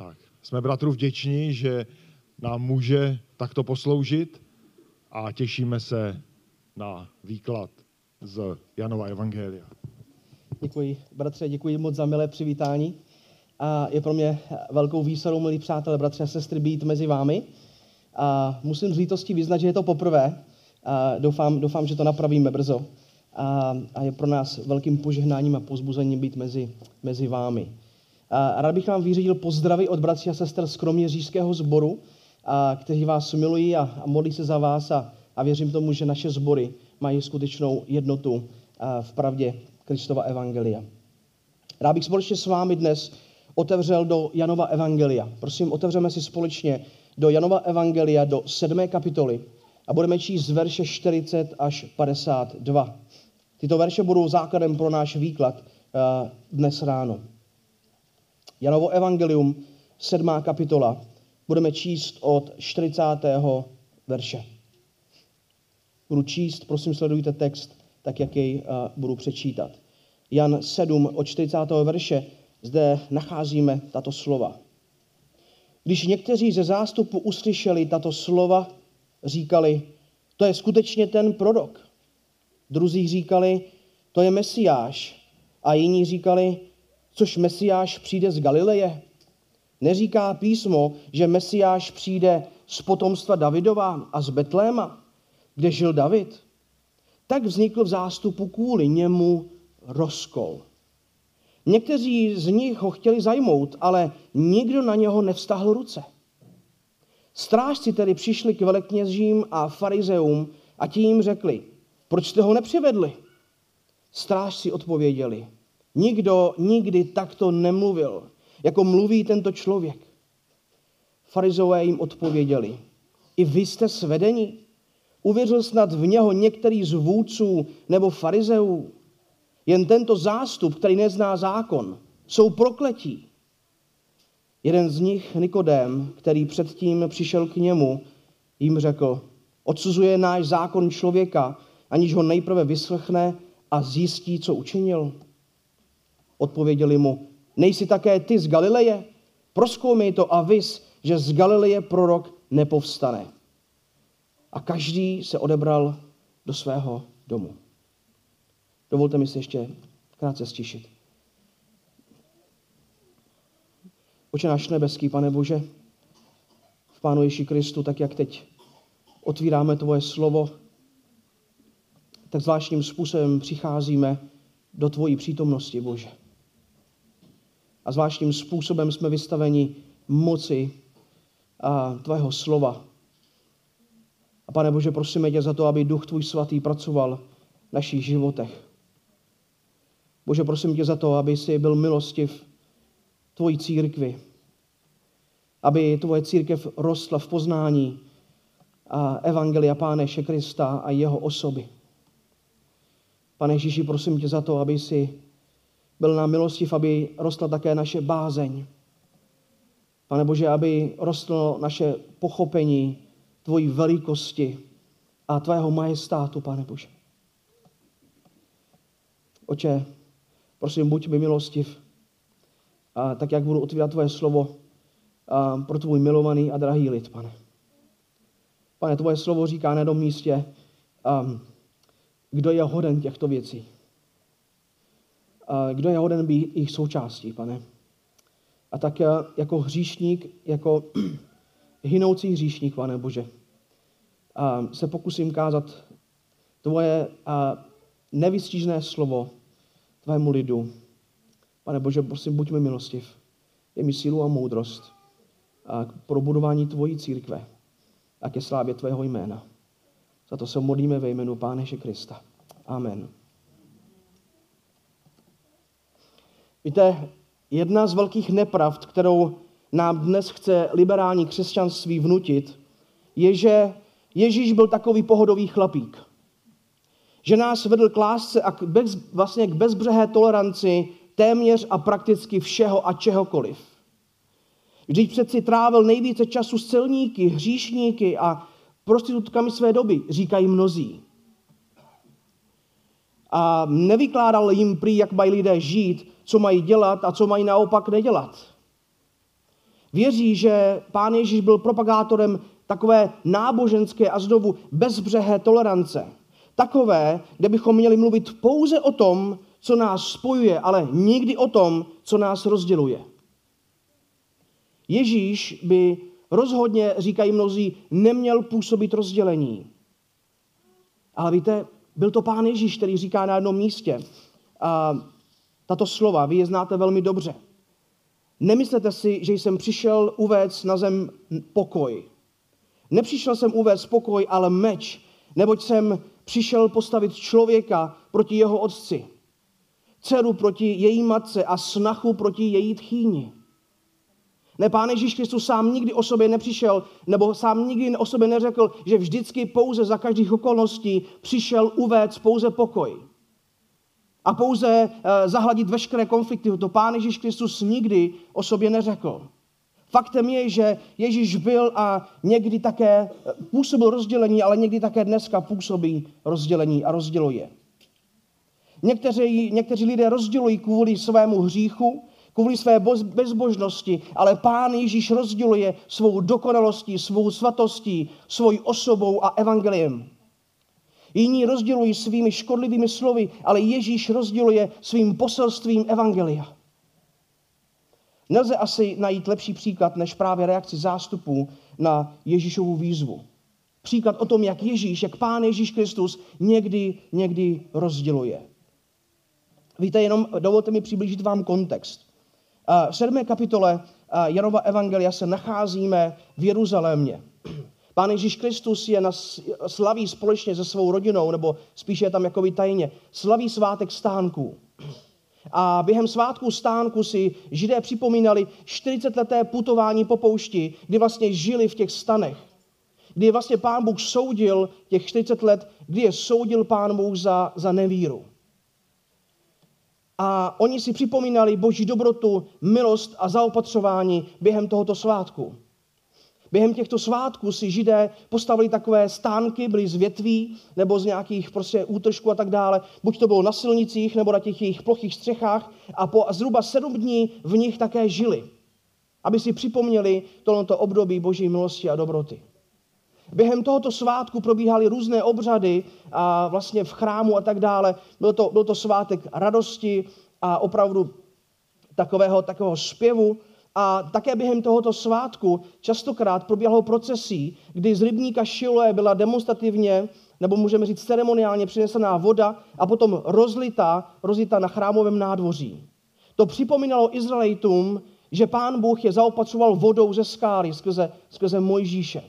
Tak, jsme bratru vděční, že nám může takto posloužit a těšíme se na výklad z Janova Evangelia. Děkuji, bratře, děkuji moc za milé přivítání. A je pro mě velkou výsadou, milí přátelé, bratře a sestry, být mezi vámi. A musím z lítosti vyznat, že je to poprvé. A doufám, doufám, že to napravíme brzo. A, a je pro nás velkým požehnáním a pozbuzením být mezi, mezi vámi. Rád bych vám vyřídil pozdravy od bratří a sester z Kroměřížského sboru, kteří vás milují a, modlí se za vás a, a věřím tomu, že naše sbory mají skutečnou jednotu v pravdě Kristova Evangelia. Rád bych společně s vámi dnes otevřel do Janova Evangelia. Prosím, otevřeme si společně do Janova Evangelia do sedmé kapitoly a budeme číst z verše 40 až 52. Tyto verše budou základem pro náš výklad dnes ráno. Janovo Evangelium, sedmá kapitola, budeme číst od 40. verše. Budu číst, prosím, sledujte text, tak jak jej budu přečítat. Jan 7 od 40. verše, zde nacházíme tato slova. Když někteří ze zástupu uslyšeli tato slova, říkali, to je skutečně ten prorok. Druzí říkali, to je Mesiáš. A jiní říkali, což Mesiáš přijde z Galileje. Neříká písmo, že Mesiáš přijde z potomstva Davidova a z Betléma, kde žil David. Tak vznikl v zástupu kvůli němu rozkol. Někteří z nich ho chtěli zajmout, ale nikdo na něho nevztahl ruce. Strážci tedy přišli k velekněžím a farizeům a ti jim řekli, proč jste ho nepřivedli? Strážci odpověděli, nikdo nikdy takto nemluvil, jako mluví tento člověk. Farizové jim odpověděli, i vy jste svedeni? Uvěřil snad v něho některý z vůdců nebo farizeů? Jen tento zástup, který nezná zákon, jsou prokletí. Jeden z nich, Nikodém, který předtím přišel k němu, jim řekl, odsuzuje náš zákon člověka, aniž ho nejprve vyslechne a zjistí, co učinil. Odpověděli mu, nejsi také ty z Galileje? Proskoumej to a vys, že z Galileje prorok nepovstane. A každý se odebral do svého domu. Dovolte mi se ještě krátce stišit. Oče náš nebeský, pane Bože, v Pánu Ježí Kristu, tak jak teď otvíráme Tvoje slovo, tak zvláštním způsobem přicházíme do Tvojí přítomnosti, Bože. A zvláštním způsobem jsme vystaveni moci a Tvého slova. A pane Bože, prosíme tě za to, aby Duch Tvůj svatý pracoval v našich životech. Bože, prosím tě za to, aby jsi byl milostiv tvojí církvi, aby tvoje církev rostla v poznání a Evangelia Páneše Krista a jeho osoby. Pane Ježíši, prosím tě za to, aby si byl nám milostiv, aby rostla také naše bázeň. Pane Bože, aby rostlo naše pochopení tvojí velikosti a tvého majestátu, pane Bože. Oče, prosím, buď mi milostiv, a tak jak budu otvírat tvoje slovo a pro tvůj milovaný a drahý lid, pane. Pane, tvoje slovo říká na jednom místě, kdo je hoden těchto věcí. Kdo je hoden být jejich součástí, pane. A tak jako hříšník, jako hynoucí hříšník, pane Bože, se pokusím kázat tvoje nevystížné slovo tvému lidu. Pane Bože, prosím, buďme milostiv. Je mi sílu a moudrost a pro budování tvojí církve a ke slávě tvého jména. Za to se modlíme ve jménu Páneše Krista. Amen. Víte, jedna z velkých nepravd, kterou nám dnes chce liberální křesťanství vnutit, je, že Ježíš byl takový pohodový chlapík. Že nás vedl k lásce a k bez, vlastně k bezbřehé toleranci téměř a prakticky všeho a čehokoliv. Vždyť přeci trávil nejvíce času s celníky, hříšníky a prostitutkami své doby, říkají mnozí. A nevykládal jim prý, jak mají lidé žít, co mají dělat a co mají naopak nedělat. Věří, že pán Ježíš byl propagátorem takové náboženské a znovu bezbřehé tolerance. Takové, kde bychom měli mluvit pouze o tom, co nás spojuje, ale nikdy o tom, co nás rozděluje. Ježíš by rozhodně, říkají mnozí, neměl působit rozdělení. Ale víte, byl to pán Ježíš, který říká na jednom místě a tato slova, vy je znáte velmi dobře. Nemyslete si, že jsem přišel uvést na zem pokoj. Nepřišel jsem uvést pokoj, ale meč, neboť jsem přišel postavit člověka proti jeho otci, dceru proti její matce a snachu proti její tchýni. Ne, Pán Ježíš Kristus sám nikdy o sobě nepřišel, nebo sám nikdy o sobě neřekl, že vždycky pouze za každých okolností přišel uvést pouze pokoj. A pouze uh, zahladit veškeré konflikty. To Pán Ježíš Kristus nikdy o sobě neřekl. Faktem je, že Ježíš byl a někdy také eh, působil rozdělení, ale někdy také dneska působí rozdělení a rozděluje. Někteří, někteří lidé rozdělují kvůli svému hříchu, kvůli své bezbožnosti, ale Pán Ježíš rozděluje svou dokonalostí, svou svatostí, svojí osobou a evangeliem. Jiní rozdělují svými škodlivými slovy, ale Ježíš rozděluje svým poselstvím evangelia. Nelze asi najít lepší příklad, než právě reakci zástupů na Ježíšovu výzvu. Příklad o tom, jak Ježíš, jak Pán Ježíš Kristus někdy, někdy rozděluje. Víte, jenom dovolte mi přiblížit vám kontext. V sedmé kapitole Janova Evangelia se nacházíme v Jeruzalémě. Pán Ježíš Kristus je na slaví společně se svou rodinou, nebo spíše je tam jakoby tajně, slaví svátek stánků. A během svátku stánku si židé připomínali 40 leté putování po poušti, kdy vlastně žili v těch stanech. Kdy vlastně pán Bůh soudil těch 40 let, kdy je soudil pán Bůh za, za nevíru. A oni si připomínali boží dobrotu, milost a zaopatřování během tohoto svátku. Během těchto svátků si židé postavili takové stánky, byly z větví nebo z nějakých prostě útržků a tak dále. Buď to bylo na silnicích nebo na těch jejich plochých střechách a po zhruba sedm dní v nich také žili. Aby si připomněli tohoto období boží milosti a dobroty. Během tohoto svátku probíhaly různé obřady a vlastně v chrámu a tak dále. Byl to, byl to svátek radosti a opravdu takového, takového zpěvu. A také během tohoto svátku častokrát probíhalo procesí, kdy z rybníka Šiloé byla demonstrativně, nebo můžeme říct ceremoniálně přinesená voda a potom rozlita, rozlita na chrámovém nádvoří. To připomínalo Izraelitům, že pán Bůh je zaopatřoval vodou ze skály skrze, skrze Mojžíše.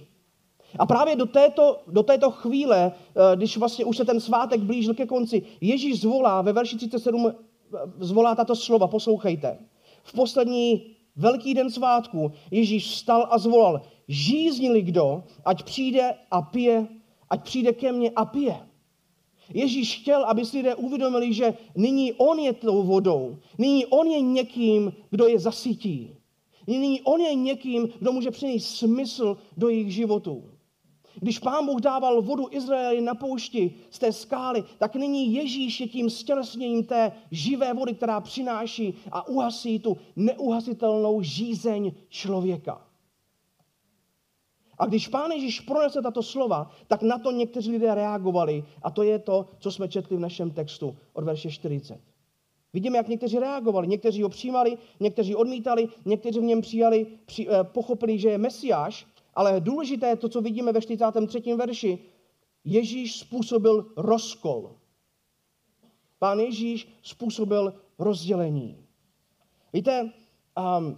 A právě do této, do této chvíle, eh, když vlastně už se ten svátek blížil ke konci, Ježíš zvolá ve verši 37 eh, zvolá tato slova, poslouchejte. V poslední velký den svátku Ježíš vstal a zvolal, žíznili kdo, ať přijde a pije, ať přijde ke mně a pije. Ježíš chtěl, aby si lidé uvědomili, že nyní on je tou vodou, nyní on je někým, kdo je zasytí. Nyní on je někým, kdo může přinést smysl do jejich životů. Když pán Bůh dával vodu Izraeli na poušti z té skály, tak nyní Ježíš je tím stělesněním té živé vody, která přináší a uhasí tu neuhasitelnou žízeň člověka. A když pán Ježíš pronese tato slova, tak na to někteří lidé reagovali. A to je to, co jsme četli v našem textu od verše 40. Vidíme, jak někteří reagovali. Někteří ho přijímali, někteří odmítali, někteří v něm přijali, při, eh, pochopili, že je Mesiáš ale důležité je to, co vidíme ve 43. verši. Ježíš způsobil rozkol. Pán Ježíš způsobil rozdělení. Víte, um,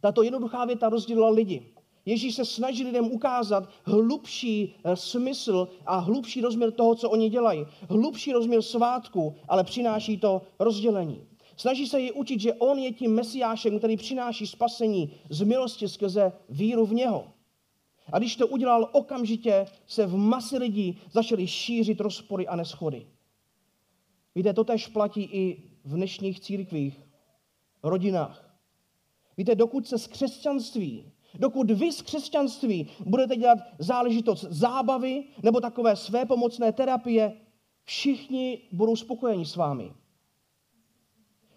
tato jednoduchá věta rozdělila lidi. Ježíš se snaží lidem ukázat hlubší eh, smysl a hlubší rozměr toho, co oni dělají. Hlubší rozměr svátku, ale přináší to rozdělení. Snaží se je učit, že on je tím mesiášem, který přináší spasení z milosti skrze víru v něho. A když to udělal, okamžitě se v masy lidí začaly šířit rozpory a neschody. Víte, to tež platí i v dnešních církvích, rodinách. Víte, dokud se z křesťanství, dokud vy z křesťanství budete dělat záležitost zábavy nebo takové své pomocné terapie, všichni budou spokojeni s vámi.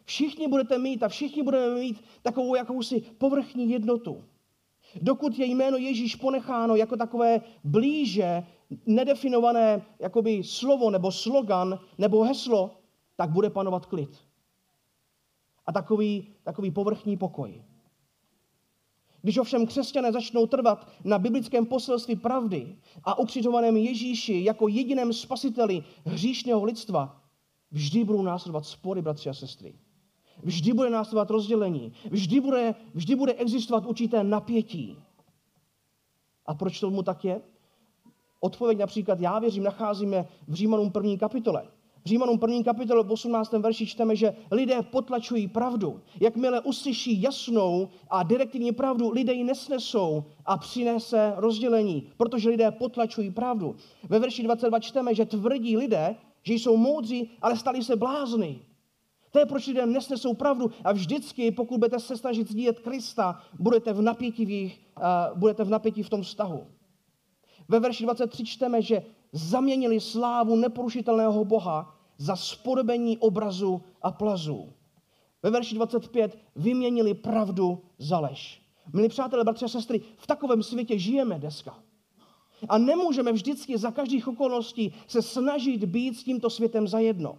Všichni budete mít a všichni budeme mít takovou jakousi povrchní jednotu. Dokud je jméno Ježíš ponecháno jako takové blíže nedefinované jakoby slovo nebo slogan nebo heslo, tak bude panovat klid. A takový, takový povrchní pokoj. Když ovšem křesťané začnou trvat na biblickém poselství pravdy a ukřižovaném Ježíši jako jediném spasiteli hříšného lidstva, vždy budou následovat spory, bratři a sestry. Vždy bude následovat rozdělení. Vždy bude, vždy bude existovat určité napětí. A proč tomu tak je? Odpověď například, já věřím, nacházíme v Římanům první kapitole. V Římanům první kapitole v 18. verši čteme, že lidé potlačují pravdu. Jakmile uslyší jasnou a direktivní pravdu, lidé ji nesnesou a přinese rozdělení, protože lidé potlačují pravdu. Ve verši 22 čteme, že tvrdí lidé, že jsou moudří, ale stali se blázny. To je, proč lidé nesnesou pravdu a vždycky, pokud budete se snažit sdílet Krista, budete v napětí, v, jich, uh, budete v napětí v tom vztahu. Ve verši 23 čteme, že zaměnili slávu neporušitelného Boha za spodobení obrazu a plazu. Ve verši 25 vyměnili pravdu za lež. Milí přátelé, bratři a sestry, v takovém světě žijeme dneska. A nemůžeme vždycky za každých okolností se snažit být s tímto světem zajedno.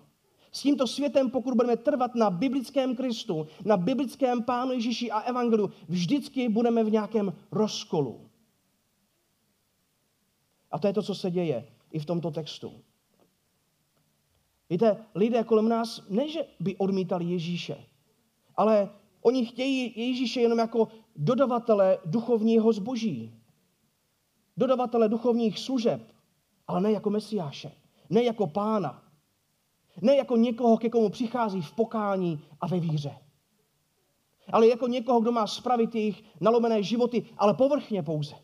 S tímto světem, pokud budeme trvat na biblickém Kristu, na biblickém Pánu Ježíši a Evangeliu, vždycky budeme v nějakém rozkolu. A to je to, co se děje i v tomto textu. Víte, lidé kolem nás, ne, že by odmítali Ježíše, ale oni chtějí Ježíše jenom jako dodavatele duchovního zboží. Dodavatele duchovních služeb, ale ne jako mesiáše, ne jako pána. Ne jako někoho, ke komu přichází v pokání a ve víře. Ale jako někoho, kdo má spravit jejich nalomené životy, ale povrchně pouze.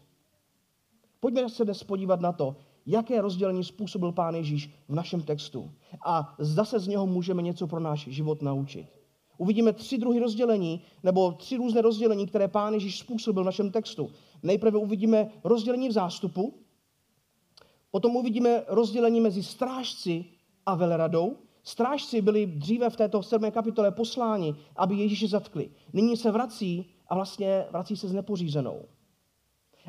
Pojďme se dnes podívat na to, jaké rozdělení způsobil Pán Ježíš v našem textu. A zase z něho můžeme něco pro náš život naučit. Uvidíme tři druhy rozdělení, nebo tři různé rozdělení, které Pán Ježíš způsobil v našem textu. Nejprve uvidíme rozdělení v zástupu, potom uvidíme rozdělení mezi strážci a veleradou. Strážci byli dříve v této sedmé kapitole posláni, aby Ježíše zatkli. Nyní se vrací a vlastně vrací se s nepořízenou.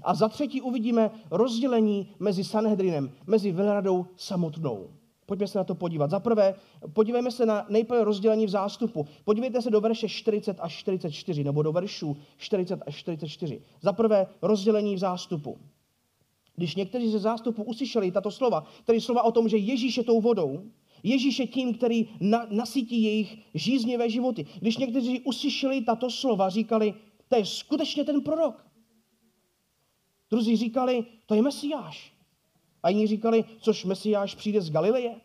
A za třetí uvidíme rozdělení mezi Sanhedrinem, mezi veleradou samotnou. Pojďme se na to podívat. Za prvé, podívejme se na nejprve rozdělení v zástupu. Podívejte se do verše 40 až 44, nebo do veršů 40 až 44. Za prvé, rozdělení v zástupu. Když někteří ze zástupu uslyšeli tato slova, tedy slova o tom, že Ježíš je tou vodou, Ježíš je tím, který na, nasytí jejich žíznivé životy. Když někteří uslyšeli tato slova, říkali, to je skutečně ten prorok. Druzí říkali, to je Mesiáš. A jiní říkali, což Mesiáš přijde z Galileje.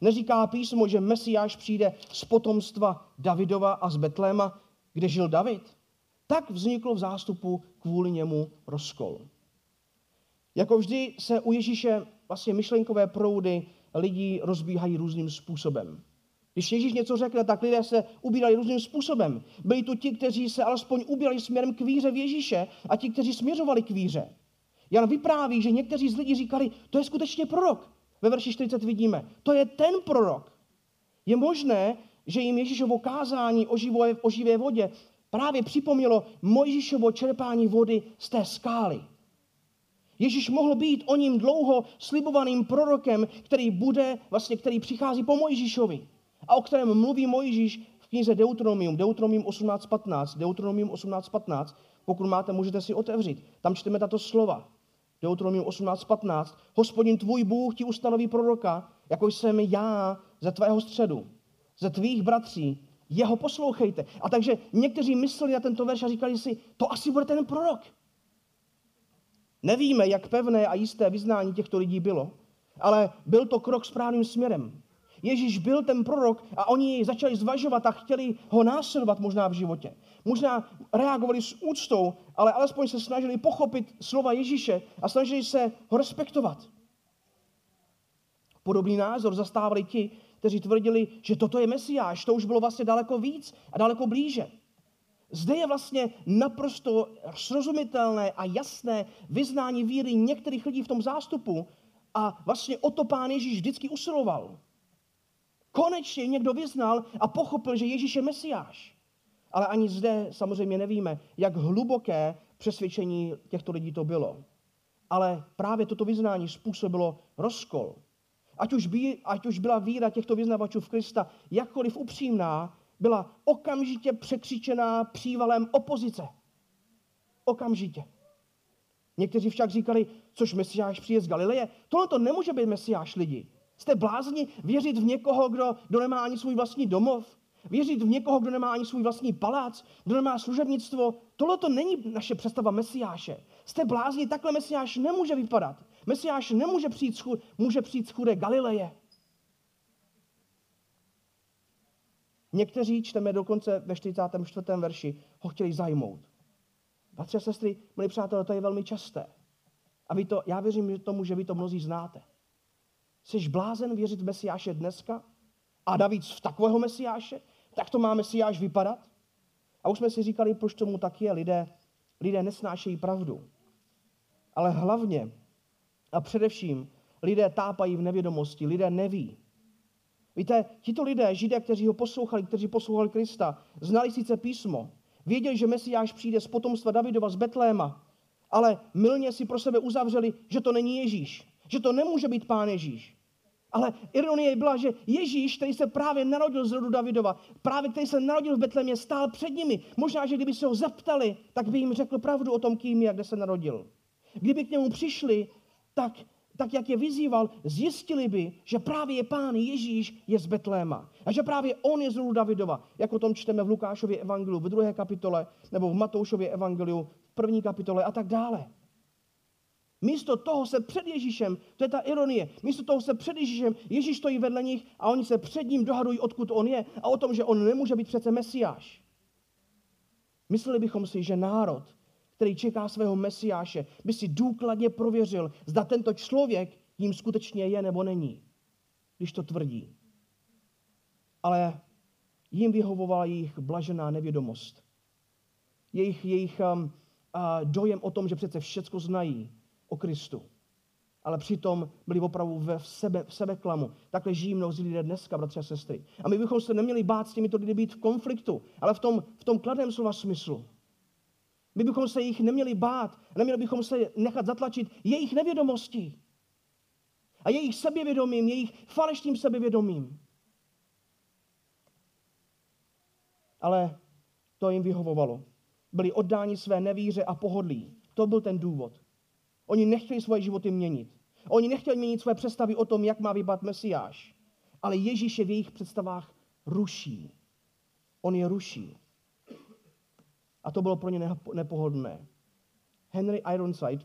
Neříká písmo, že Mesiáš přijde z potomstva Davidova a z Betléma, kde žil David. Tak vzniklo v zástupu kvůli němu rozkol. Jako vždy se u Ježíše vlastně myšlenkové proudy lidí rozbíhají různým způsobem. Když Ježíš něco řekl, tak lidé se ubírali různým způsobem. Byli tu ti, kteří se alespoň ubírali směrem k víře v Ježíše a ti, kteří směřovali k víře. Jan vypráví, že někteří z lidí říkali, to je skutečně prorok. Ve verši 40 vidíme, to je ten prorok. Je možné, že jim Ježíšovo kázání o živé, o živé vodě právě připomnělo Mojžíšovo čerpání vody z té skály. Ježíš mohl být o ním dlouho slibovaným prorokem, který bude, vlastně, který přichází po Mojžíšovi a o kterém mluví Mojžíš v knize Deuteronomium, Deuteronomium 18.15, Deuteronomium 18.15, pokud máte, můžete si otevřít. Tam čteme tato slova. Deuteronomium 18.15. Hospodin tvůj Bůh ti ustanoví proroka, jako jsem já ze tvého středu, ze tvých bratří. Jeho poslouchejte. A takže někteří mysleli na tento verš a říkali si, to asi bude ten prorok. Nevíme, jak pevné a jisté vyznání těchto lidí bylo, ale byl to krok správným směrem. Ježíš byl ten prorok a oni jej začali zvažovat a chtěli ho následovat možná v životě. Možná reagovali s úctou, ale alespoň se snažili pochopit slova Ježíše a snažili se ho respektovat. Podobný názor zastávali ti, kteří tvrdili, že toto je Mesiáš. To už bylo vlastně daleko víc a daleko blíže. Zde je vlastně naprosto srozumitelné a jasné vyznání víry některých lidí v tom zástupu a vlastně o to pán Ježíš vždycky usiloval. Konečně někdo vyznal a pochopil, že Ježíš je Mesiáš. Ale ani zde samozřejmě nevíme, jak hluboké přesvědčení těchto lidí to bylo. Ale právě toto vyznání způsobilo rozkol. Ať už, by, ať už byla víra těchto vyznavačů v Krista jakkoliv upřímná, byla okamžitě překřičená přívalem opozice. Okamžitě. Někteří však říkali, což Mesiáš přijde z Galileje. Tohle to nemůže být Mesiáš lidi. Jste blázni věřit v někoho, kdo, kdo nemá ani svůj vlastní domov? Věřit v někoho, kdo nemá ani svůj vlastní palác, kdo nemá služebnictvo? Tohle to není naše představa Mesiáše. Jste blázni, takhle Mesiáš nemůže vypadat. Mesiáš nemůže přijít, může přijít z chudé Galileje. Někteří, čteme dokonce ve 44. verši, ho chtěli zajmout. Bratři a sestry, milí přátelé, to je velmi časté. A vy to, já věřím tomu, že vy to mnozí znáte. Jsi blázen věřit v Mesiáše dneska? A navíc v takového Mesiáše? Tak to má Mesiáš vypadat? A už jsme si říkali, proč tomu tak je. Lidé, lidé nesnášejí pravdu. Ale hlavně a především lidé tápají v nevědomosti, lidé neví. Víte, tito lidé, židé, kteří ho poslouchali, kteří poslouchali Krista, znali sice písmo, věděli, že Mesiáš přijde z potomstva Davidova z Betléma, ale milně si pro sebe uzavřeli, že to není Ježíš, že to nemůže být pán Ježíš. Ale ironie byla, že Ježíš, který se právě narodil z rodu Davidova, právě který se narodil v Betlémě, stál před nimi. Možná, že kdyby se ho zeptali, tak by jim řekl pravdu o tom, kým je a kde se narodil. Kdyby k němu přišli, tak, tak jak je vyzýval, zjistili by, že právě pán Ježíš je z Betléma. A že právě on je z rodu Davidova, jak o tom čteme v Lukášově evangeliu v druhé kapitole, nebo v Matoušově evangeliu v první kapitole a tak dále. Místo toho se před Ježíšem, to je ta ironie, místo toho se před Ježíšem, Ježíš stojí vedle nich a oni se před ním dohadují, odkud on je a o tom, že on nemůže být přece Mesiáš. Mysleli bychom si, že národ, který čeká svého Mesiáše, by si důkladně prověřil, zda tento člověk jim skutečně je nebo není, když to tvrdí. Ale jim vyhovovala jejich blažená nevědomost. Jejich, jejich um, uh, dojem o tom, že přece všecko znají o Kristu. Ale přitom byli opravdu ve v sebe, v sebeklamu. Takhle žijí mnozí lidé dneska, bratři a sestry. A my bychom se neměli bát s těmito lidmi být v konfliktu, ale v tom, v tom kladném slova smyslu. My bychom se jich neměli bát, neměli bychom se nechat zatlačit jejich nevědomostí a jejich sebevědomím, jejich falešným sebevědomím. Ale to jim vyhovovalo. Byli oddáni své nevíře a pohodlí. To byl ten důvod. Oni nechtěli svoje životy měnit. Oni nechtěli měnit své představy o tom, jak má vypadat Mesiáš. Ale Ježíš je v jejich představách ruší. On je ruší. A to bylo pro ně nepohodlné. Henry Ironside,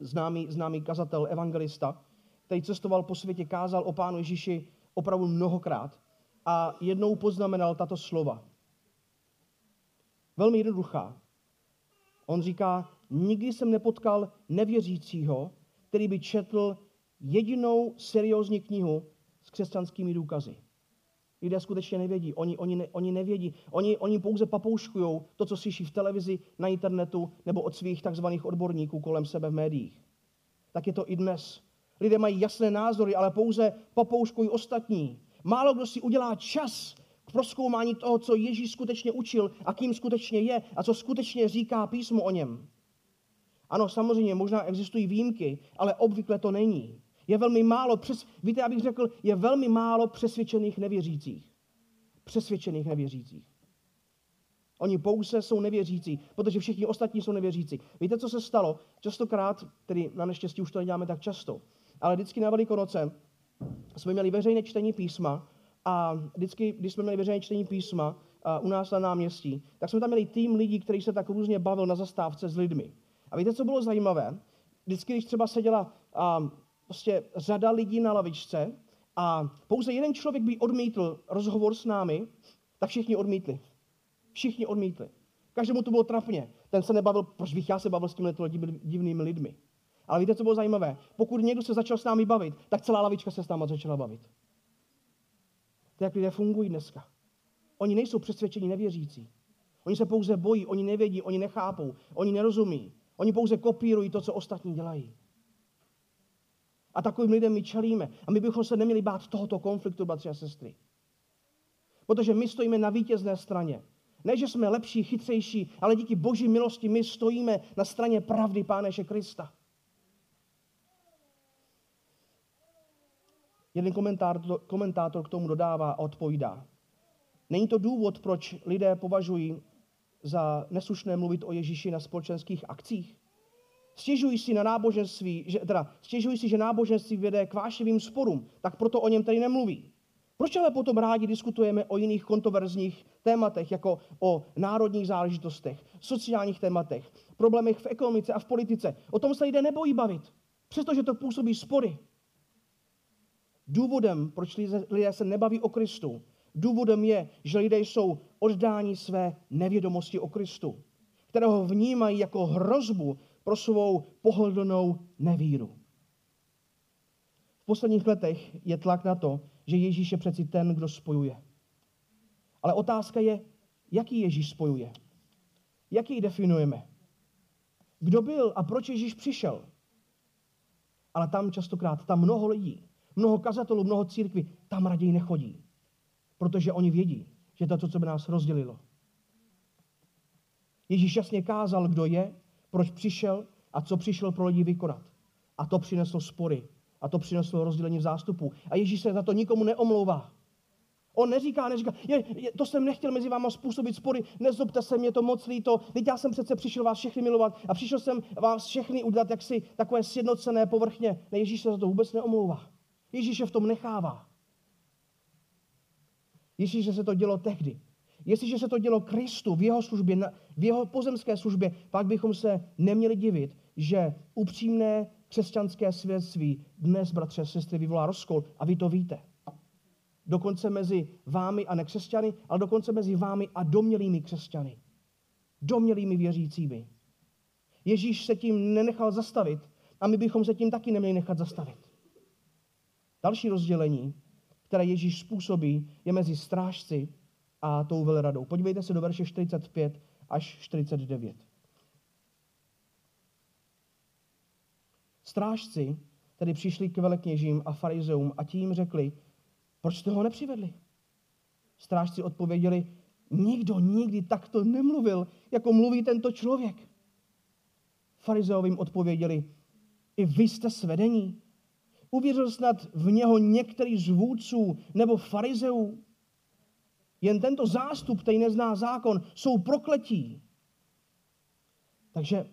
známý, známý kazatel, evangelista, který cestoval po světě, kázal o Pánu Ježíši opravdu mnohokrát a jednou poznamenal tato slova. Velmi jednoduchá. On říká, nikdy jsem nepotkal nevěřícího, který by četl jedinou seriózní knihu s křesťanskými důkazy. Lidé skutečně nevědí. Oni, oni, ne, oni nevědí. Oni, oni pouze papouškují to, co slyší v televizi, na internetu nebo od svých takzvaných odborníků kolem sebe v médiích. Tak je to i dnes. Lidé mají jasné názory, ale pouze papouškují ostatní. Málo kdo si udělá čas k proskoumání toho, co Ježíš skutečně učil a kým skutečně je a co skutečně říká písmo o něm. Ano, samozřejmě, možná existují výjimky, ale obvykle to není. Je velmi málo, přes, víte, já bych řekl, je velmi málo přesvědčených nevěřících. Přesvědčených nevěřících. Oni pouze jsou nevěřící, protože všichni ostatní jsou nevěřící. Víte, co se stalo? Častokrát, tedy na neštěstí už to neděláme tak často, ale vždycky na Velikonoce jsme měli veřejné čtení písma a vždycky, když jsme měli veřejné čtení písma u nás na náměstí, tak jsme tam měli tým lidí, který se tak různě bavil na zastávce s lidmi. A víte, co bylo zajímavé? Vždycky, když třeba seděla prostě řada lidí na lavičce a pouze jeden člověk by odmítl rozhovor s námi, tak všichni odmítli. Všichni odmítli. Každému to bylo trapně. Ten se nebavil, proč bych já se bavil s těmi divnými lidmi. Ale víte, co bylo zajímavé? Pokud někdo se začal s námi bavit, tak celá lavička se s námi začala bavit. To jak lidé fungují dneska. Oni nejsou přesvědčení nevěřící. Oni se pouze bojí, oni nevědí, oni nechápou, oni nerozumí. Oni pouze kopírují to, co ostatní dělají. A takovým lidem my čelíme. A my bychom se neměli bát tohoto konfliktu, bratři a sestry. Protože my stojíme na vítězné straně. Ne, že jsme lepší, chytřejší, ale díky boží milosti my stojíme na straně pravdy Páneše Krista. Jeden komentátor, k tomu dodává a odpovídá. Není to důvod, proč lidé považují za neslušné mluvit o Ježíši na společenských akcích? Stěžují si na náboženství, že, teda stěžují si, že náboženství vede k vášivým sporům, tak proto o něm tady nemluví. Proč ale potom rádi diskutujeme o jiných kontroverzních tématech, jako o národních záležitostech, sociálních tématech, problémech v ekonomice a v politice? O tom se lidé nebojí bavit, přestože to působí spory. Důvodem, proč lidé se nebaví o Kristu, důvodem je, že lidé jsou oddáni své nevědomosti o Kristu, kterého vnímají jako hrozbu pro svou pohodlnou nevíru. V posledních letech je tlak na to, že Ježíš je přeci ten, kdo spojuje. Ale otázka je, jaký Ježíš spojuje? Jaký definujeme? Kdo byl a proč Ježíš přišel? Ale tam častokrát, tam mnoho lidí, mnoho kazatelů, mnoho církví, tam raději nechodí. Protože oni vědí, že to, co by nás rozdělilo. Ježíš jasně kázal, kdo je, proč přišel a co přišel pro lidi vykonat. A to přineslo spory. A to přineslo rozdělení v zástupu. A Ježíš se za to nikomu neomlouvá. On neříká, neříká, je, je, to jsem nechtěl mezi váma způsobit spory, nezlobte se, mě to moc líto, teď já jsem přece přišel vás všechny milovat a přišel jsem vás všechny udělat jaksi takové sjednocené povrchně. Ne, Ježíš se za to vůbec neomlouvá. Ježíš je v tom nechává. Ježíš se to dělo tehdy. Jestliže se to dělo Kristu v jeho službě, v jeho pozemské službě, pak bychom se neměli divit, že upřímné křesťanské svědectví dnes, bratře a sestry, vyvolá rozkol a vy to víte. Dokonce mezi vámi a nekřesťany, ale dokonce mezi vámi a domělými křesťany. Domělými věřícími. Ježíš se tím nenechal zastavit a my bychom se tím taky neměli nechat zastavit. Další rozdělení, které Ježíš způsobí, je mezi strážci a tou velradou. Podívejte se do verše 45 až 49. Strážci tedy přišli k velekněžím a farizeům a jim řekli, proč jste ho nepřivedli? Strážci odpověděli, nikdo nikdy takto nemluvil, jako mluví tento člověk. Farizeovým odpověděli, i vy jste svedení. Uvěřil snad v něho některý z vůdců nebo farizeů. Jen tento zástup, který nezná zákon, jsou prokletí. Takže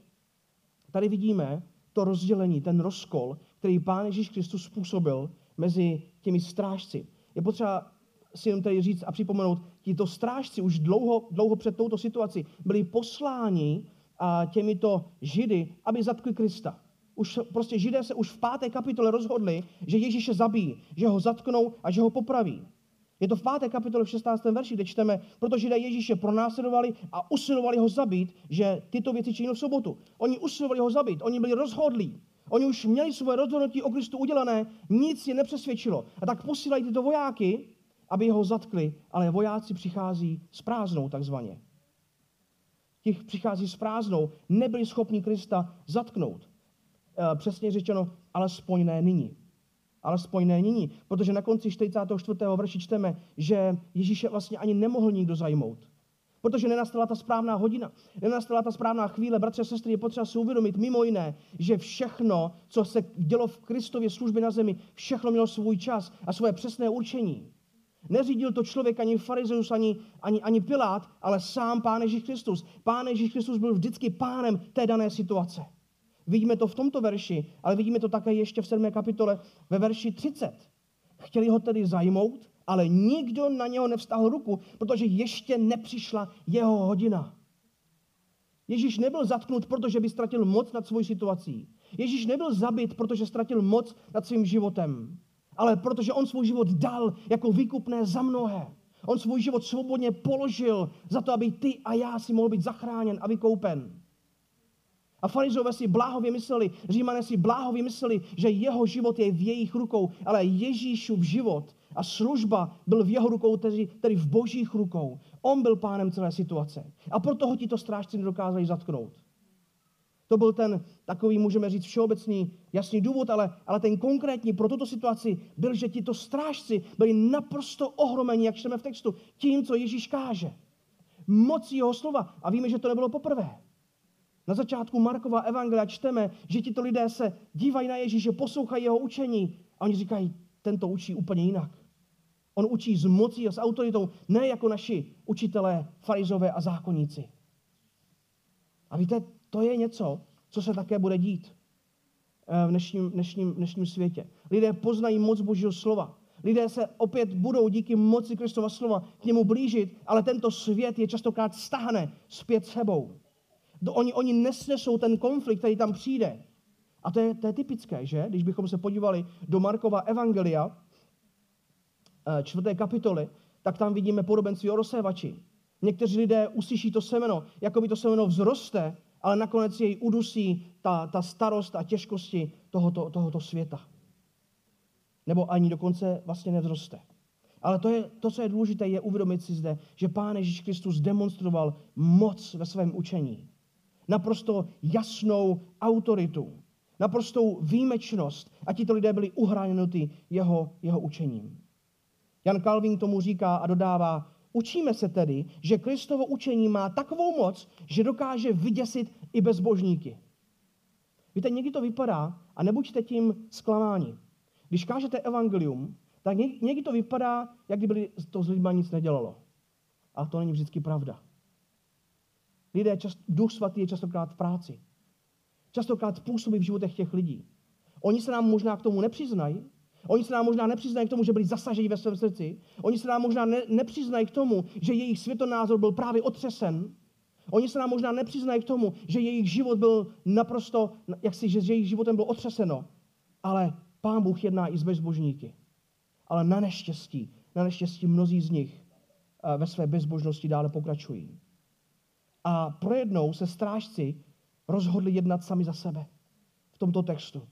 tady vidíme to rozdělení, ten rozkol, který Pán Ježíš Kristus způsobil mezi těmi strážci. Je potřeba si jenom tady říct a připomenout, tito strážci už dlouho, dlouho před touto situací byli posláni a těmito židy, aby zatkli Krista. Už, prostě židé se už v páté kapitole rozhodli, že Ježíše zabijí, že ho zatknou a že ho popraví. Je to v páté kapitole v 16. verši, kde čteme, protože Židé Ježíše pronásledovali a usilovali ho zabít, že tyto věci činí v sobotu. Oni usilovali ho zabít, oni byli rozhodlí. Oni už měli svoje rozhodnutí o Kristu udělané, nic je nepřesvědčilo. A tak posílají tyto vojáky, aby ho zatkli, ale vojáci přichází s prázdnou takzvaně. Těch přichází s prázdnou, nebyli schopni Krista zatknout. E, přesně řečeno, alespoň ne nyní alespoň ne nyní, protože na konci 44. verši čteme, že Ježíše vlastně ani nemohl nikdo zajmout. Protože nenastala ta správná hodina, nenastala ta správná chvíle. Bratře a sestry, je potřeba si uvědomit mimo jiné, že všechno, co se dělo v Kristově službě na zemi, všechno mělo svůj čas a svoje přesné určení. Neřídil to člověk ani farizeus, ani, ani, ani Pilát, ale sám Pán Ježíš Kristus. Pán Ježíš Kristus byl vždycky pánem té dané situace. Vidíme to v tomto verši, ale vidíme to také ještě v 7. kapitole ve verši 30. Chtěli ho tedy zajmout, ale nikdo na něho nevstáhl ruku, protože ještě nepřišla jeho hodina. Ježíš nebyl zatknut, protože by ztratil moc nad svou situací. Ježíš nebyl zabit, protože ztratil moc nad svým životem, ale protože on svůj život dal jako výkupné za mnohé. On svůj život svobodně položil za to, aby ty a já si mohl být zachráněn a vykoupen. A farizové si bláhově mysleli, římané si bláhově mysleli, že jeho život je v jejich rukou, ale Ježíšův život a služba byl v jeho rukou, tedy, tedy v božích rukou. On byl pánem celé situace. A proto ho tito strážci nedokázali zatknout. To byl ten takový, můžeme říct, všeobecný jasný důvod, ale, ale ten konkrétní pro tuto situaci byl, že tito strážci byli naprosto ohromeni, jak čteme v textu, tím, co Ježíš káže. Moc jeho slova. A víme, že to nebylo poprvé. Na začátku Markova evangelia čteme, že tito lidé se dívají na Ježíše, poslouchají jeho učení a oni říkají, tento učí úplně jinak. On učí s mocí a s autoritou, ne jako naši učitelé, farizové a zákonníci. A víte, to je něco, co se také bude dít eh, v dnešním, dnešním, dnešním světě. Lidé poznají moc Božího slova. Lidé se opět budou díky moci Kristova slova k němu blížit, ale tento svět je častokrát stahne zpět sebou. Oni, oni nesnesou ten konflikt, který tam přijde. A to je, to je typické, že? Když bychom se podívali do Markova evangelia, eh, čtvrté kapitoly, tak tam vidíme podobenství o rozsévači. Někteří lidé uslyší to semeno, jako by to semeno vzroste, ale nakonec jej udusí ta, ta starost a těžkosti tohoto, tohoto světa. Nebo ani dokonce vlastně nevzroste. Ale to, je, to, co je důležité, je uvědomit si zde, že Pán Ježíš Kristus demonstroval moc ve svém učení. Naprosto jasnou autoritu, naprostou výjimečnost a tito lidé byli uhránuti jeho, jeho učením. Jan Calvin tomu říká a dodává, Učíme se tedy, že Kristovo učení má takovou moc, že dokáže vyděsit i bezbožníky. Víte, někdy to vypadá, a nebuďte tím zklamáni. Když kážete evangelium, tak někdy to vypadá, jak kdyby to s lidmi nic nedělalo. A to není vždycky pravda. Lidé, čast, duch svatý je častokrát v práci. Častokrát působí v životech těch lidí. Oni se nám možná k tomu nepřiznají, Oni se nám možná nepřiznají k tomu, že byli zasaženi ve svém srdci. Oni se nám možná ne, nepřiznají k tomu, že jejich světonázor byl právě otřesen. Oni se nám možná nepřiznají k tomu, že jejich život byl naprosto, jak si, že jejich životem bylo otřeseno. Ale Pán Bůh jedná i s bezbožníky. Ale na neštěstí, na neštěstí mnozí z nich eh, ve své bezbožnosti dále pokračují. A projednou se strážci rozhodli jednat sami za sebe v tomto textu.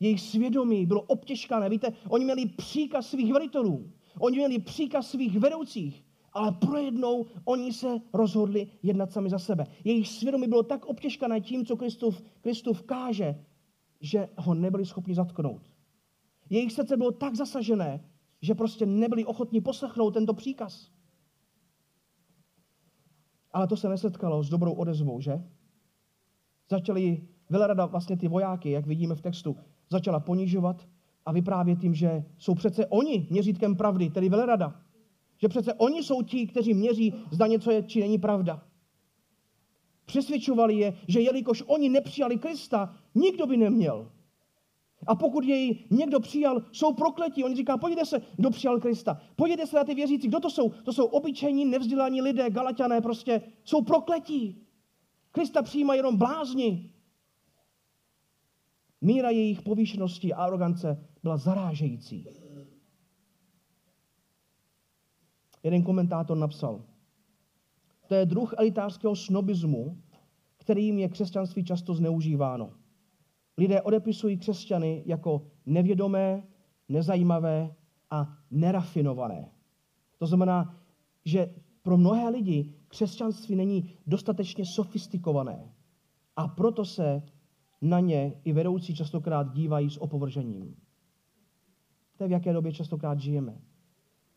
Jejich svědomí bylo obtěžkané. Víte, oni měli příkaz svých velitelů. Oni měli příkaz svých vedoucích. Ale projednou oni se rozhodli jednat sami za sebe. Jejich svědomí bylo tak obtěžkané tím, co Kristův, Kristův káže, že ho nebyli schopni zatknout. Jejich srdce bylo tak zasažené, že prostě nebyli ochotni poslechnout tento příkaz. Ale to se nesetkalo s dobrou odezvou, že? Začali velerada vlastně ty vojáky, jak vidíme v textu, začala ponižovat a vyprávět tím, že jsou přece oni měřítkem pravdy, tedy velerada. Že přece oni jsou ti, kteří měří, zda něco je, či není pravda. Přesvědčovali je, že jelikož oni nepřijali Krista, nikdo by neměl. A pokud jej někdo přijal, jsou prokletí. On říká, pojďte se, kdo přijal Krista. Pojďte se na ty věřící. Kdo to jsou? To jsou obyčejní, nevzdělaní lidé, galatiané prostě. Jsou prokletí. Krista přijímají jenom blázni. Míra jejich povýšenosti a arogance byla zarážející. Jeden komentátor napsal, to je druh elitářského snobismu, kterým je křesťanství často zneužíváno. Lidé odepisují křesťany jako nevědomé, nezajímavé a nerafinované. To znamená, že pro mnohé lidi křesťanství není dostatečně sofistikované. A proto se na ně i vedoucí častokrát dívají s opovržením. To je v jaké době častokrát žijeme.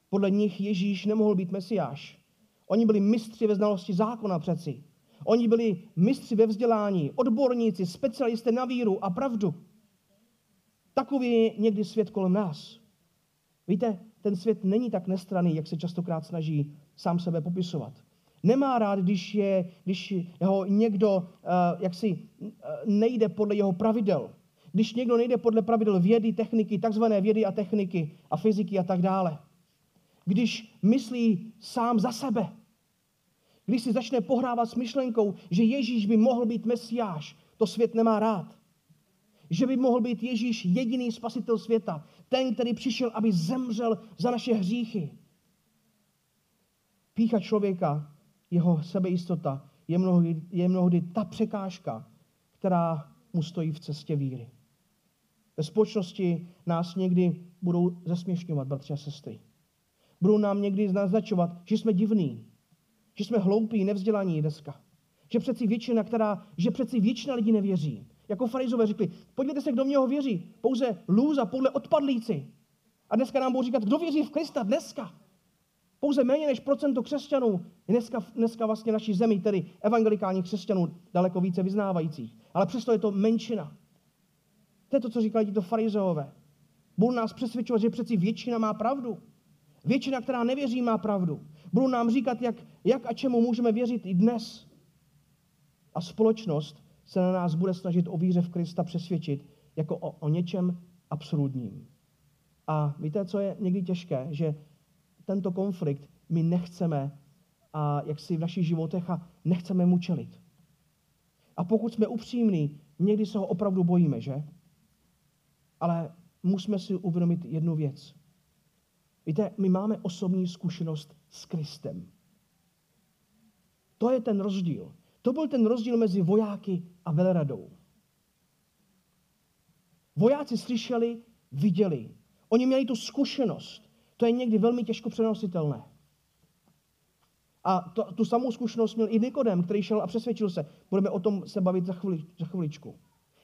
Podle nich Ježíš nemohl být mesiáš. Oni byli mistři ve znalosti zákona přeci. Oni byli mistři ve vzdělání, odborníci, specialisté na víru a pravdu. Takový je někdy svět kolem nás. Víte, ten svět není tak nestraný, jak se častokrát snaží sám sebe popisovat. Nemá rád, když, je, když ho někdo uh, jaksi uh, nejde podle jeho pravidel. Když někdo nejde podle pravidel vědy, techniky, takzvané vědy a techniky a fyziky a tak dále. Když myslí sám za sebe. Když si začne pohrávat s myšlenkou, že Ježíš by mohl být mesiáš, to svět nemá rád. Že by mohl být Ježíš jediný spasitel světa. Ten, který přišel, aby zemřel za naše hříchy. Pícha člověka jeho sebejistota je mnohdy, je mnohdy ta překážka, která mu stojí v cestě víry. Ve společnosti nás někdy budou zesměšňovat, bratři a sestry. Budou nám někdy naznačovat, že jsme divní, že jsme hloupí, nevzdělaní dneska. Že přeci většina, která, že přeci většina lidí nevěří. Jako farizové řekli, podívejte se, kdo v něho věří. Pouze lůza, podle odpadlíci. A dneska nám budou říkat, kdo věří v Krista dneska. Pouze méně než procento křesťanů je dneska, dneska vlastně naší zemi, tedy evangelikálních křesťanů, daleko více vyznávajících. Ale přesto je to menšina. To je to, co říkali tito farizeové. Budou nás přesvědčovat, že přeci většina má pravdu. Většina, která nevěří, má pravdu. Budou nám říkat, jak, jak a čemu můžeme věřit i dnes. A společnost se na nás bude snažit o víře v Krista přesvědčit jako o, o něčem absolutním. A víte, co je někdy těžké? Že tento konflikt my nechceme a jak si v našich životech a nechceme mu čelit. A pokud jsme upřímní, někdy se ho opravdu bojíme, že? Ale musíme si uvědomit jednu věc. Víte, my máme osobní zkušenost s Kristem. To je ten rozdíl. To byl ten rozdíl mezi vojáky a veleradou. Vojáci slyšeli, viděli. Oni měli tu zkušenost. To je někdy velmi těžko přenositelné. A to, tu samou zkušenost měl i Nikodem, který šel a přesvědčil se. Budeme o tom se bavit za, chvili, za chviličku.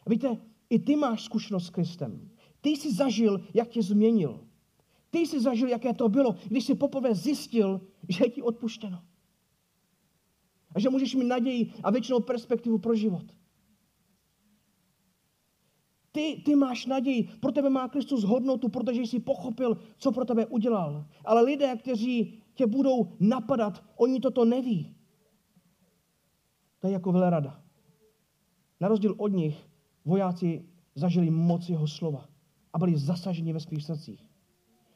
A víte, i ty máš zkušenost s Kristem. Ty jsi zažil, jak tě změnil. Ty jsi zažil, jaké to bylo, když jsi poprvé zjistil, že je ti odpuštěno. A že můžeš mít naději a většinou perspektivu pro život. Ty, ty máš naději, pro tebe má Kristus hodnotu, protože jsi pochopil, co pro tebe udělal. Ale lidé, kteří tě budou napadat, oni toto neví. To je jako velerada. Na rozdíl od nich, vojáci zažili moc jeho slova a byli zasaženi ve svých srdcích.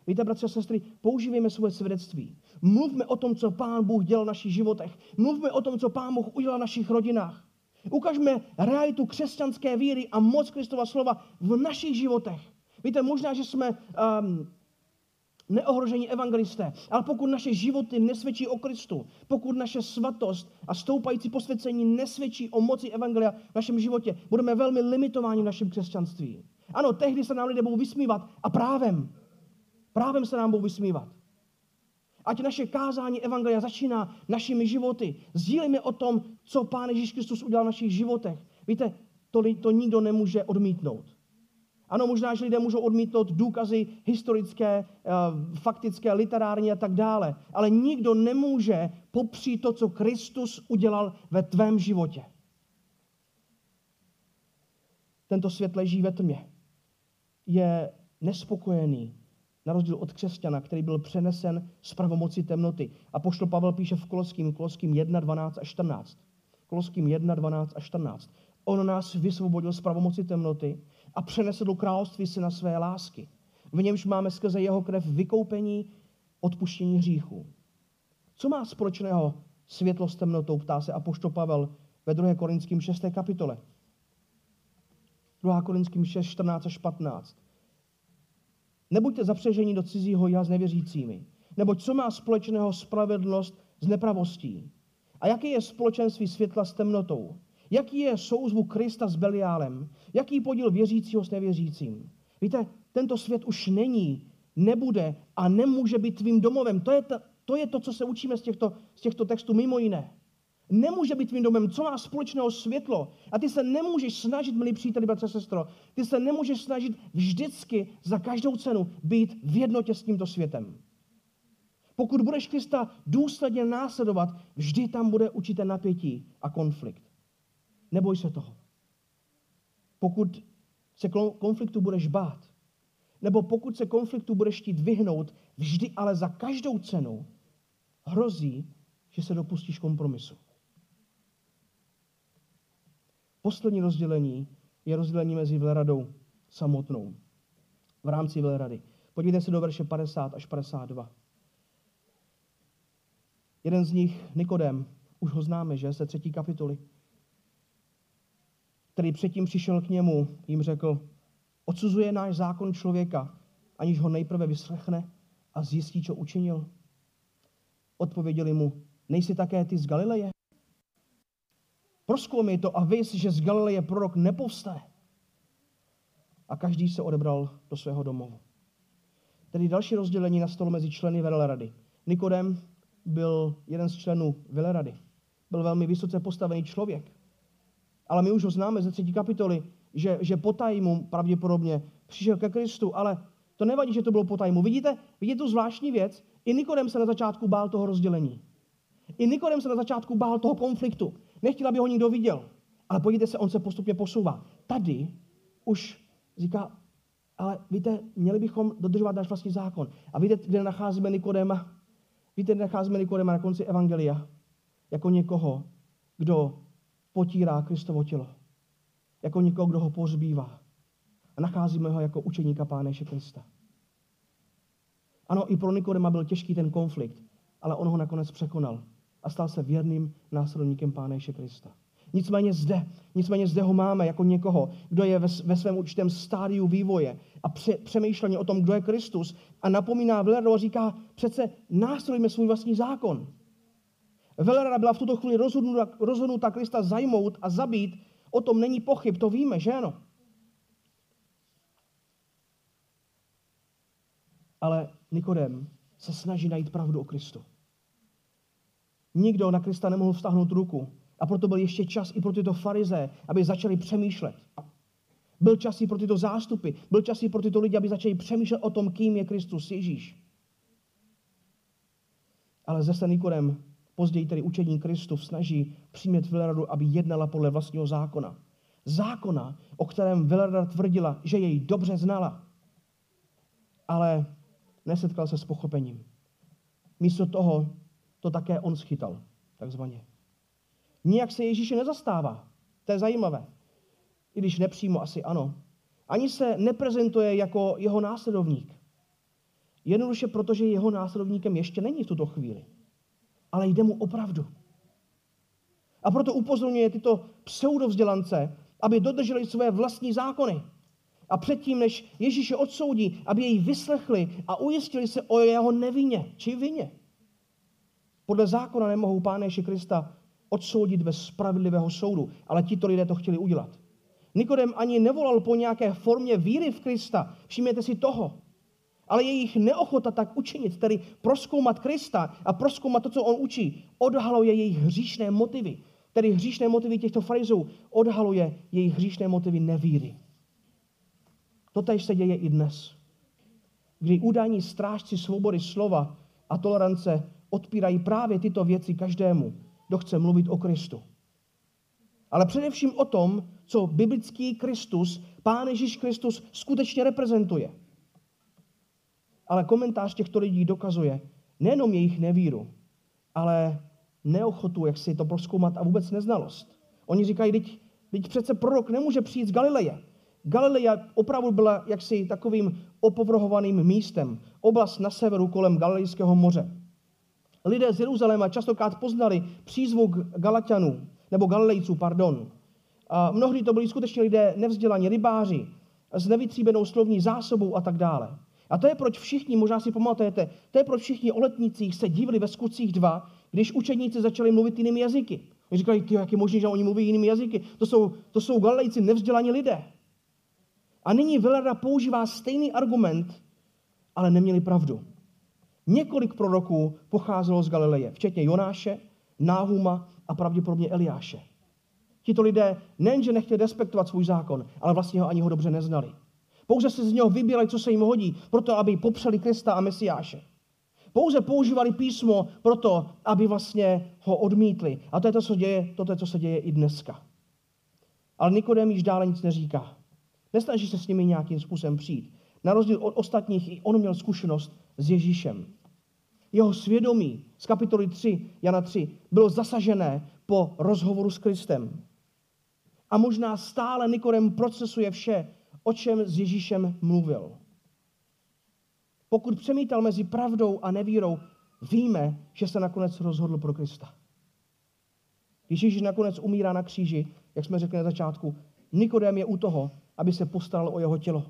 Víte, bratři a sestry, používejme svoje svědectví. Mluvme o tom, co Pán Bůh dělal v našich životech. Mluvme o tom, co Pán Bůh udělal v našich rodinách. Ukažme realitu křesťanské víry a moc Kristova slova v našich životech. Víte, možná, že jsme um, neohrožení evangelisté, ale pokud naše životy nesvědčí o Kristu, pokud naše svatost a stoupající posvěcení nesvědčí o moci evangelia v našem životě, budeme velmi limitováni v našem křesťanství. Ano, tehdy se nám lidé budou vysmívat a právem. Právem se nám budou vysmívat. Ať naše kázání Evangelia začíná našimi životy. Sdílíme o tom, co Pán Ježíš Kristus udělal v našich životech. Víte, to, to nikdo nemůže odmítnout. Ano, možná, že lidé můžou odmítnout důkazy historické, eh, faktické, literární a tak dále, ale nikdo nemůže popřít to, co Kristus udělal ve tvém životě. Tento svět leží ve tmě. Je nespokojený, na rozdíl od křesťana, který byl přenesen z pravomoci temnoty. A poštol Pavel píše v Koloským, Koloským 1, 12 a 14. Koloským 1, 12 a 14. On nás vysvobodil z pravomoci temnoty a přenesl do království na své lásky. V němž máme skrze jeho krev vykoupení, odpuštění hříchů. Co má společného světlo s temnotou, ptá se apoštol Pavel ve 2. Korinským 6. kapitole. 2. Korinským 6, 14 až 15. Nebuďte zapřeženi do cizího já s nevěřícími. Neboť co má společného spravedlnost s nepravostí? A jaký je společenství světla s temnotou? Jaký je souzvuk Krista s Beliálem? Jaký podíl věřícího s nevěřícím? Víte, tento svět už není, nebude a nemůže být tvým domovem. To je, ta, to, je to, co se učíme z těchto, z těchto textů mimo jiné. Nemůže být tvým domem, co má společného světlo. A ty se nemůžeš snažit, milí příteli, bratře, sestro, ty se nemůžeš snažit vždycky za každou cenu být v jednotě s tímto světem. Pokud budeš Krista důsledně následovat, vždy tam bude určité napětí a konflikt. Neboj se toho. Pokud se konfliktu budeš bát, nebo pokud se konfliktu budeš chtít vyhnout, vždy ale za každou cenu hrozí, že se dopustíš kompromisu. Poslední rozdělení je rozdělení mezi veleradou samotnou. V rámci velerady. Podívejte se do verše 50 až 52. Jeden z nich, Nikodem, už ho známe, že, ze třetí kapitoly, který předtím přišel k němu, jim řekl, odsuzuje náš zákon člověka, aniž ho nejprve vyslechne a zjistí, co učinil. Odpověděli mu, nejsi také ty z Galileje? Proskoumej to a vys, že z Galileje prorok nepovstane. A každý se odebral do svého domovu. Tedy další rozdělení nastalo mezi členy Velerady. Nikodem byl jeden z členů Velerady. byl velmi vysoce postavený člověk. Ale my už ho známe ze třetí kapitoly, že, že po tajmu pravděpodobně přišel ke Kristu, ale to nevadí, že to bylo po tajmu. Vidíte, vidíte tu zvláštní věc? I Nikodem se na začátku bál toho rozdělení. I Nikodem se na začátku bál toho konfliktu. Nechtěl, aby ho nikdo viděl. Ale podívejte se, on se postupně posouvá. Tady už říká, ale víte, měli bychom dodržovat náš vlastní zákon. A víte, kde nacházíme Nikodema? Víte, kde nacházíme Nikodema na konci Evangelia? Jako někoho, kdo potírá Kristovo tělo. Jako někoho, kdo ho pozbývá. A nacházíme ho jako učeníka Pána Ježíše Krista. Ano, i pro Nikodema byl těžký ten konflikt, ale on ho nakonec překonal a stal se věrným následníkem Pána Ježíše Krista. Nicméně zde, nicméně zde ho máme jako někoho, kdo je ve, ve svém určitém stádiu vývoje a pře, přemýšlení o tom, kdo je Kristus a napomíná Veleradu a říká, přece nástrojíme svůj vlastní zákon. Velerada byla v tuto chvíli rozhodnuta, rozhodnuta Krista zajmout a zabít, o tom není pochyb, to víme, že ano? Ale Nikodem se snaží najít pravdu o Kristu. Nikdo na Krista nemohl vztahnout ruku. A proto byl ještě čas i pro tyto farize, aby začali přemýšlet. Byl čas i pro tyto zástupy, byl čas i pro tyto lidi, aby začali přemýšlet o tom, kým je Kristus Ježíš. Ale zase Nikodem, později tedy učení Kristu, snaží přimět Veleradu, aby jednala podle vlastního zákona. Zákona, o kterém Velerada tvrdila, že jej dobře znala. Ale nesetkal se s pochopením. Místo toho to také on schytal, takzvaně. Nijak se Ježíše nezastává. To je zajímavé. I když nepřímo asi ano. Ani se neprezentuje jako jeho následovník. Jednoduše proto, že jeho následovníkem ještě není v tuto chvíli. Ale jde mu opravdu. A proto upozorňuje tyto pseudovzdělance, aby dodrželi své vlastní zákony. A předtím, než Ježíše odsoudí, aby jej vyslechli a ujistili se o jeho nevině či vině. Podle zákona nemohou Pána Ježíše Krista odsoudit bez spravedlivého soudu, ale tito lidé to chtěli udělat. Nikodem ani nevolal po nějaké formě víry v Krista, všimněte si toho. Ale jejich neochota tak učinit, tedy proskoumat Krista a proskoumat to, co on učí, odhaluje jejich hříšné motivy. Tedy hříšné motivy těchto farizů odhaluje jejich hříšné motivy nevíry. Totež se děje i dnes. Kdy údajní strážci svobody slova a tolerance odpírají právě tyto věci každému, kdo chce mluvit o Kristu. Ale především o tom, co biblický Kristus, Pán Ježíš Kristus, skutečně reprezentuje. Ale komentář těchto lidí dokazuje nejenom jejich nevíru, ale neochotu, jak si to proskoumat a vůbec neznalost. Oni říkají, teď, teď přece prorok nemůže přijít z Galileje. Galileja opravdu byla jaksi takovým opovrhovaným místem. Oblast na severu kolem Galilejského moře. Lidé z Jeruzaléma častokrát poznali přízvuk Galatianů, nebo Galilejců, pardon. A mnohdy to byli skutečně lidé nevzdělaní, rybáři, s nevytříbenou slovní zásobou a tak dále. A to je proč všichni, možná si pamatujete, to je proč všichni o letnicích se divili ve skutcích dva, když učeníci začali mluvit jinými jazyky. Oni říkali, jak je možné, že oni mluví jinými jazyky? To jsou, to jsou Galilejci, nevzdělaní lidé. A nyní Velera používá stejný argument, ale neměli pravdu. Několik proroků pocházelo z Galileje, včetně Jonáše, Náhuma a pravděpodobně Eliáše. Tito lidé nejenže nechtěli respektovat svůj zákon, ale vlastně ho ani ho dobře neznali. Pouze si z něho vybírali, co se jim hodí, proto aby popřeli Krista a Mesiáše. Pouze používali písmo proto, aby vlastně ho odmítli. A to je to, co děje, to je, co se děje i dneska. Ale Nikodem již dále nic neříká. Nesnaží se s nimi nějakým způsobem přijít. Na rozdíl od ostatních, i on měl zkušenost s Ježíšem. Jeho svědomí z kapitoly 3, Jana 3, bylo zasažené po rozhovoru s Kristem. A možná stále Nikodem procesuje vše, o čem s Ježíšem mluvil. Pokud přemítal mezi pravdou a nevírou, víme, že se nakonec rozhodl pro Krista. Když Ježíš nakonec umírá na kříži, jak jsme řekli na začátku, Nikodem je u toho, aby se postaral o jeho tělo.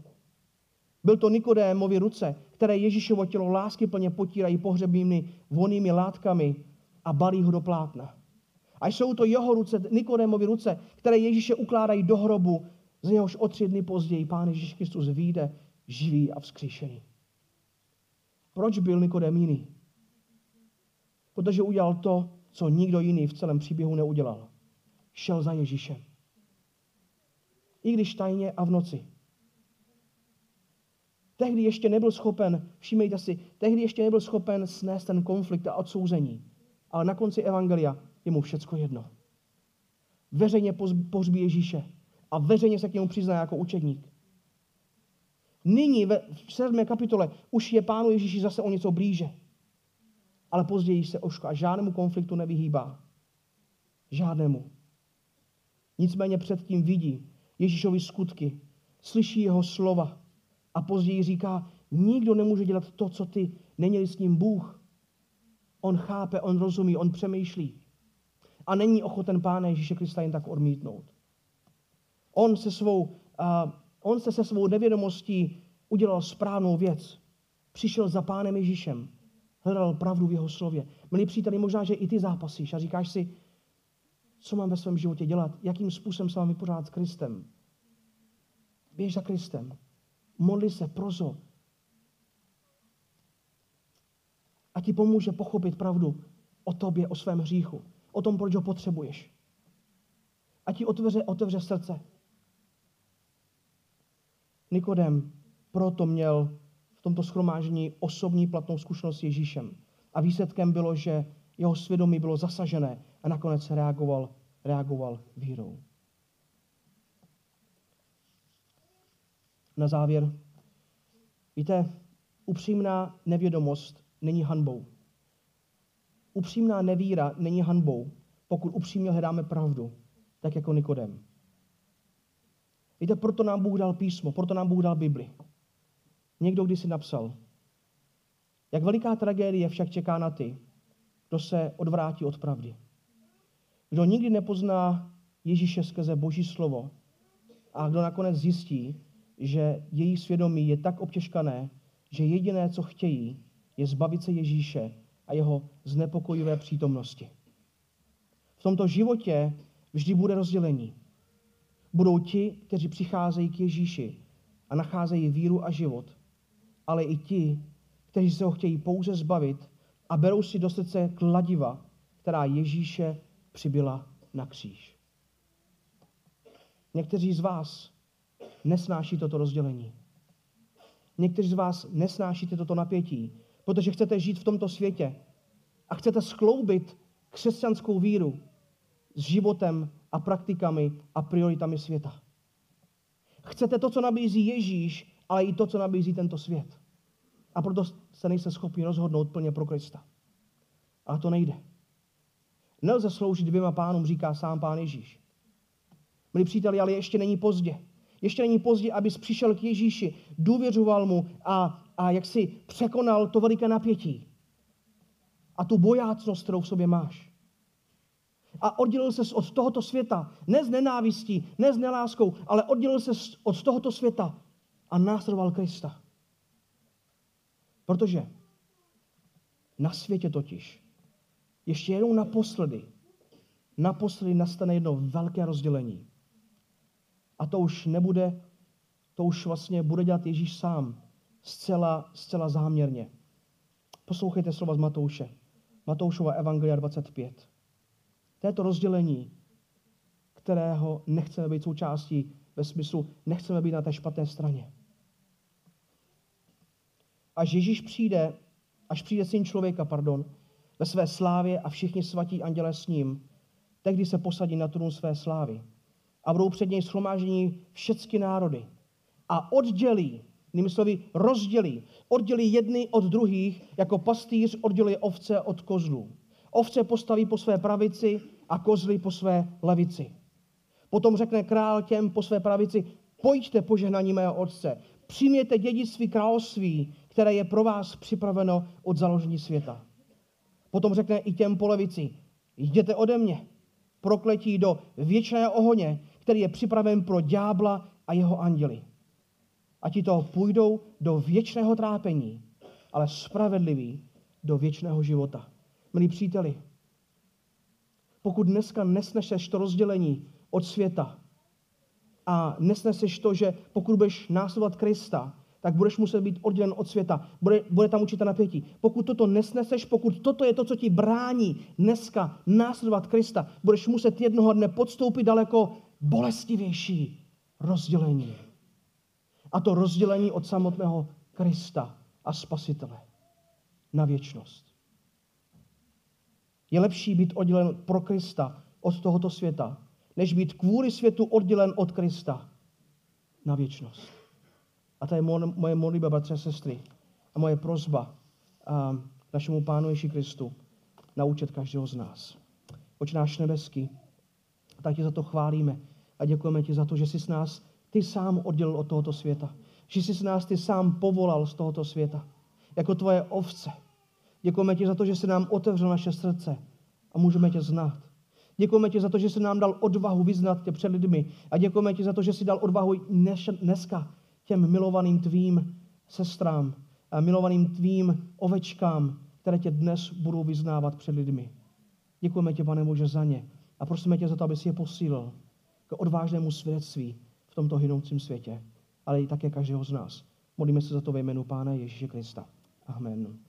Byl to Nikodémovi ruce, které Ježíšovo tělo lásky plně potírají pohřebnými vonými látkami a balí ho do plátna. A jsou to jeho ruce, Nikodémovi ruce, které Ježíše ukládají do hrobu, z něhož o tři dny později Pán Ježíš Kristus vyjde živý a vzkříšený. Proč byl Nikodem jiný? Protože udělal to, co nikdo jiný v celém příběhu neudělal. Šel za Ježíšem. I když tajně a v noci. Tehdy ještě nebyl schopen, všímejte si, tehdy ještě nebyl schopen snést ten konflikt a odsouzení. Ale na konci Evangelia je mu všecko jedno. Veřejně pohřbí Ježíše a veřejně se k němu přizná jako učedník. Nyní ve 7. kapitole už je pánu Ježíši zase o něco blíže. Ale později se Oško a žádnému konfliktu nevyhýbá. Žádnému. Nicméně předtím vidí Ježíšovi skutky, slyší jeho slova a později říká, nikdo nemůže dělat to, co ty, není s ním Bůh. On chápe, on rozumí, on přemýšlí. A není ochoten Pána Ježíše Krista jen tak odmítnout. On se svou, uh, on se se svou nevědomostí udělal správnou věc. Přišel za Pánem Ježíšem. Hledal pravdu v jeho slově. Milí příteli, možná, že i ty zápasíš a říkáš si, co mám ve svém životě dělat, jakým způsobem se mám vypořádat s Kristem. Běž za Kristem. Modli se, prozo. A ti pomůže pochopit pravdu o tobě, o svém hříchu. O tom, proč ho potřebuješ. A ti otevře, otevře srdce. Nikodem proto měl v tomto schromáždění osobní platnou zkušenost s Ježíšem. A výsledkem bylo, že jeho svědomí bylo zasažené a nakonec reagoval, reagoval vírou. Na závěr, víte, upřímná nevědomost není hanbou. Upřímná nevíra není hanbou, pokud upřímně hledáme pravdu, tak jako Nikodem. Víte, proto nám Bůh dal písmo, proto nám Bůh dal Bibli. Někdo když si napsal, jak veliká tragédie však čeká na ty, kdo se odvrátí od pravdy. Kdo nikdy nepozná Ježíše skrze Boží slovo a kdo nakonec zjistí, že její svědomí je tak obtěžkané, že jediné, co chtějí, je zbavit se Ježíše a jeho znepokojivé přítomnosti. V tomto životě vždy bude rozdělení. Budou ti, kteří přicházejí k Ježíši a nacházejí víru a život, ale i ti, kteří se ho chtějí pouze zbavit a berou si do srdce kladiva, která Ježíše přibyla na kříž. Někteří z vás nesnáší toto rozdělení. Někteří z vás nesnášíte toto napětí, protože chcete žít v tomto světě a chcete skloubit křesťanskou víru s životem a praktikami a prioritami světa. Chcete to, co nabízí Ježíš, ale i to, co nabízí tento svět. A proto se nejste schopni rozhodnout plně pro Krista. Ale to nejde. Nelze sloužit dvěma pánům, říká sám pán Ježíš. Milí příteli, ale ještě není pozdě. Ještě není pozdě, abys přišel k Ježíši, důvěřoval mu a, a jak si překonal to veliké napětí. A tu bojácnost, kterou v sobě máš. A oddělil se od tohoto světa, ne z nenávistí, ne s neláskou, ale oddělil se od tohoto světa a následoval Krista. Protože na světě totiž ještě jednou naposledy, naposledy nastane jedno velké rozdělení. A to už nebude, to už vlastně bude dělat Ježíš sám, zcela, zcela záměrně. Poslouchejte slova z Matouše. Matoušova Evangelia 25. To je to rozdělení, kterého nechceme být součástí ve smyslu, nechceme být na té špatné straně. Až Ježíš přijde, až přijde syn člověka, pardon, ve své slávě a všichni svatí anděle s ním, tehdy se posadí na trůn své slávy a budou před něj schromáždění všechny národy a oddělí, jinými slovy rozdělí, oddělí jedny od druhých, jako pastýř oddělí ovce od kozlů. Ovce postaví po své pravici a kozly po své levici. Potom řekne král těm po své pravici, pojďte požehnaní mého otce, přijměte dědictví království, které je pro vás připraveno od založení světa. Potom řekne i těm po levici, jděte ode mě, prokletí do věčného ohoně, který je připraven pro ďábla a jeho anděli. A ti to půjdou do věčného trápení, ale spravedliví do věčného života. Milí příteli, pokud dneska nesnešeš to rozdělení od světa a nesneseš to, že pokud budeš následovat Krista, tak budeš muset být oddělen od světa. Bude, bude tam určité napětí. Pokud toto nesneseš, pokud toto je to, co ti brání dneska následovat Krista, budeš muset jednoho dne podstoupit daleko bolestivější rozdělení. A to rozdělení od samotného Krista a Spasitele na věčnost. Je lepší být oddělen pro Krista od tohoto světa, než být kvůli světu oddělen od Krista na věčnost. A to je moje modlitba, bratře a sestry. A moje prozba a našemu Pánu Ježí Kristu naučit každého z nás. Oče náš nebeský, tak tě za to chválíme a děkujeme ti za to, že jsi s nás ty sám oddělil od tohoto světa. Že jsi s nás ty sám povolal z tohoto světa. Jako tvoje ovce. Děkujeme ti za to, že jsi nám otevřel naše srdce a můžeme tě znát. Děkujeme ti za to, že jsi nám dal odvahu vyznat tě před lidmi. A děkujeme ti za to, že jsi dal odvahu dneska těm milovaným tvým sestrám a milovaným tvým ovečkám, které tě dnes budou vyznávat před lidmi. Děkujeme tě, pane Bože, za ně. A prosíme tě za to, aby si je posílil k odvážnému svědectví v tomto hynoucím světě, ale i také každého z nás. Modlíme se za to ve jménu Pána Ježíše Krista. Amen.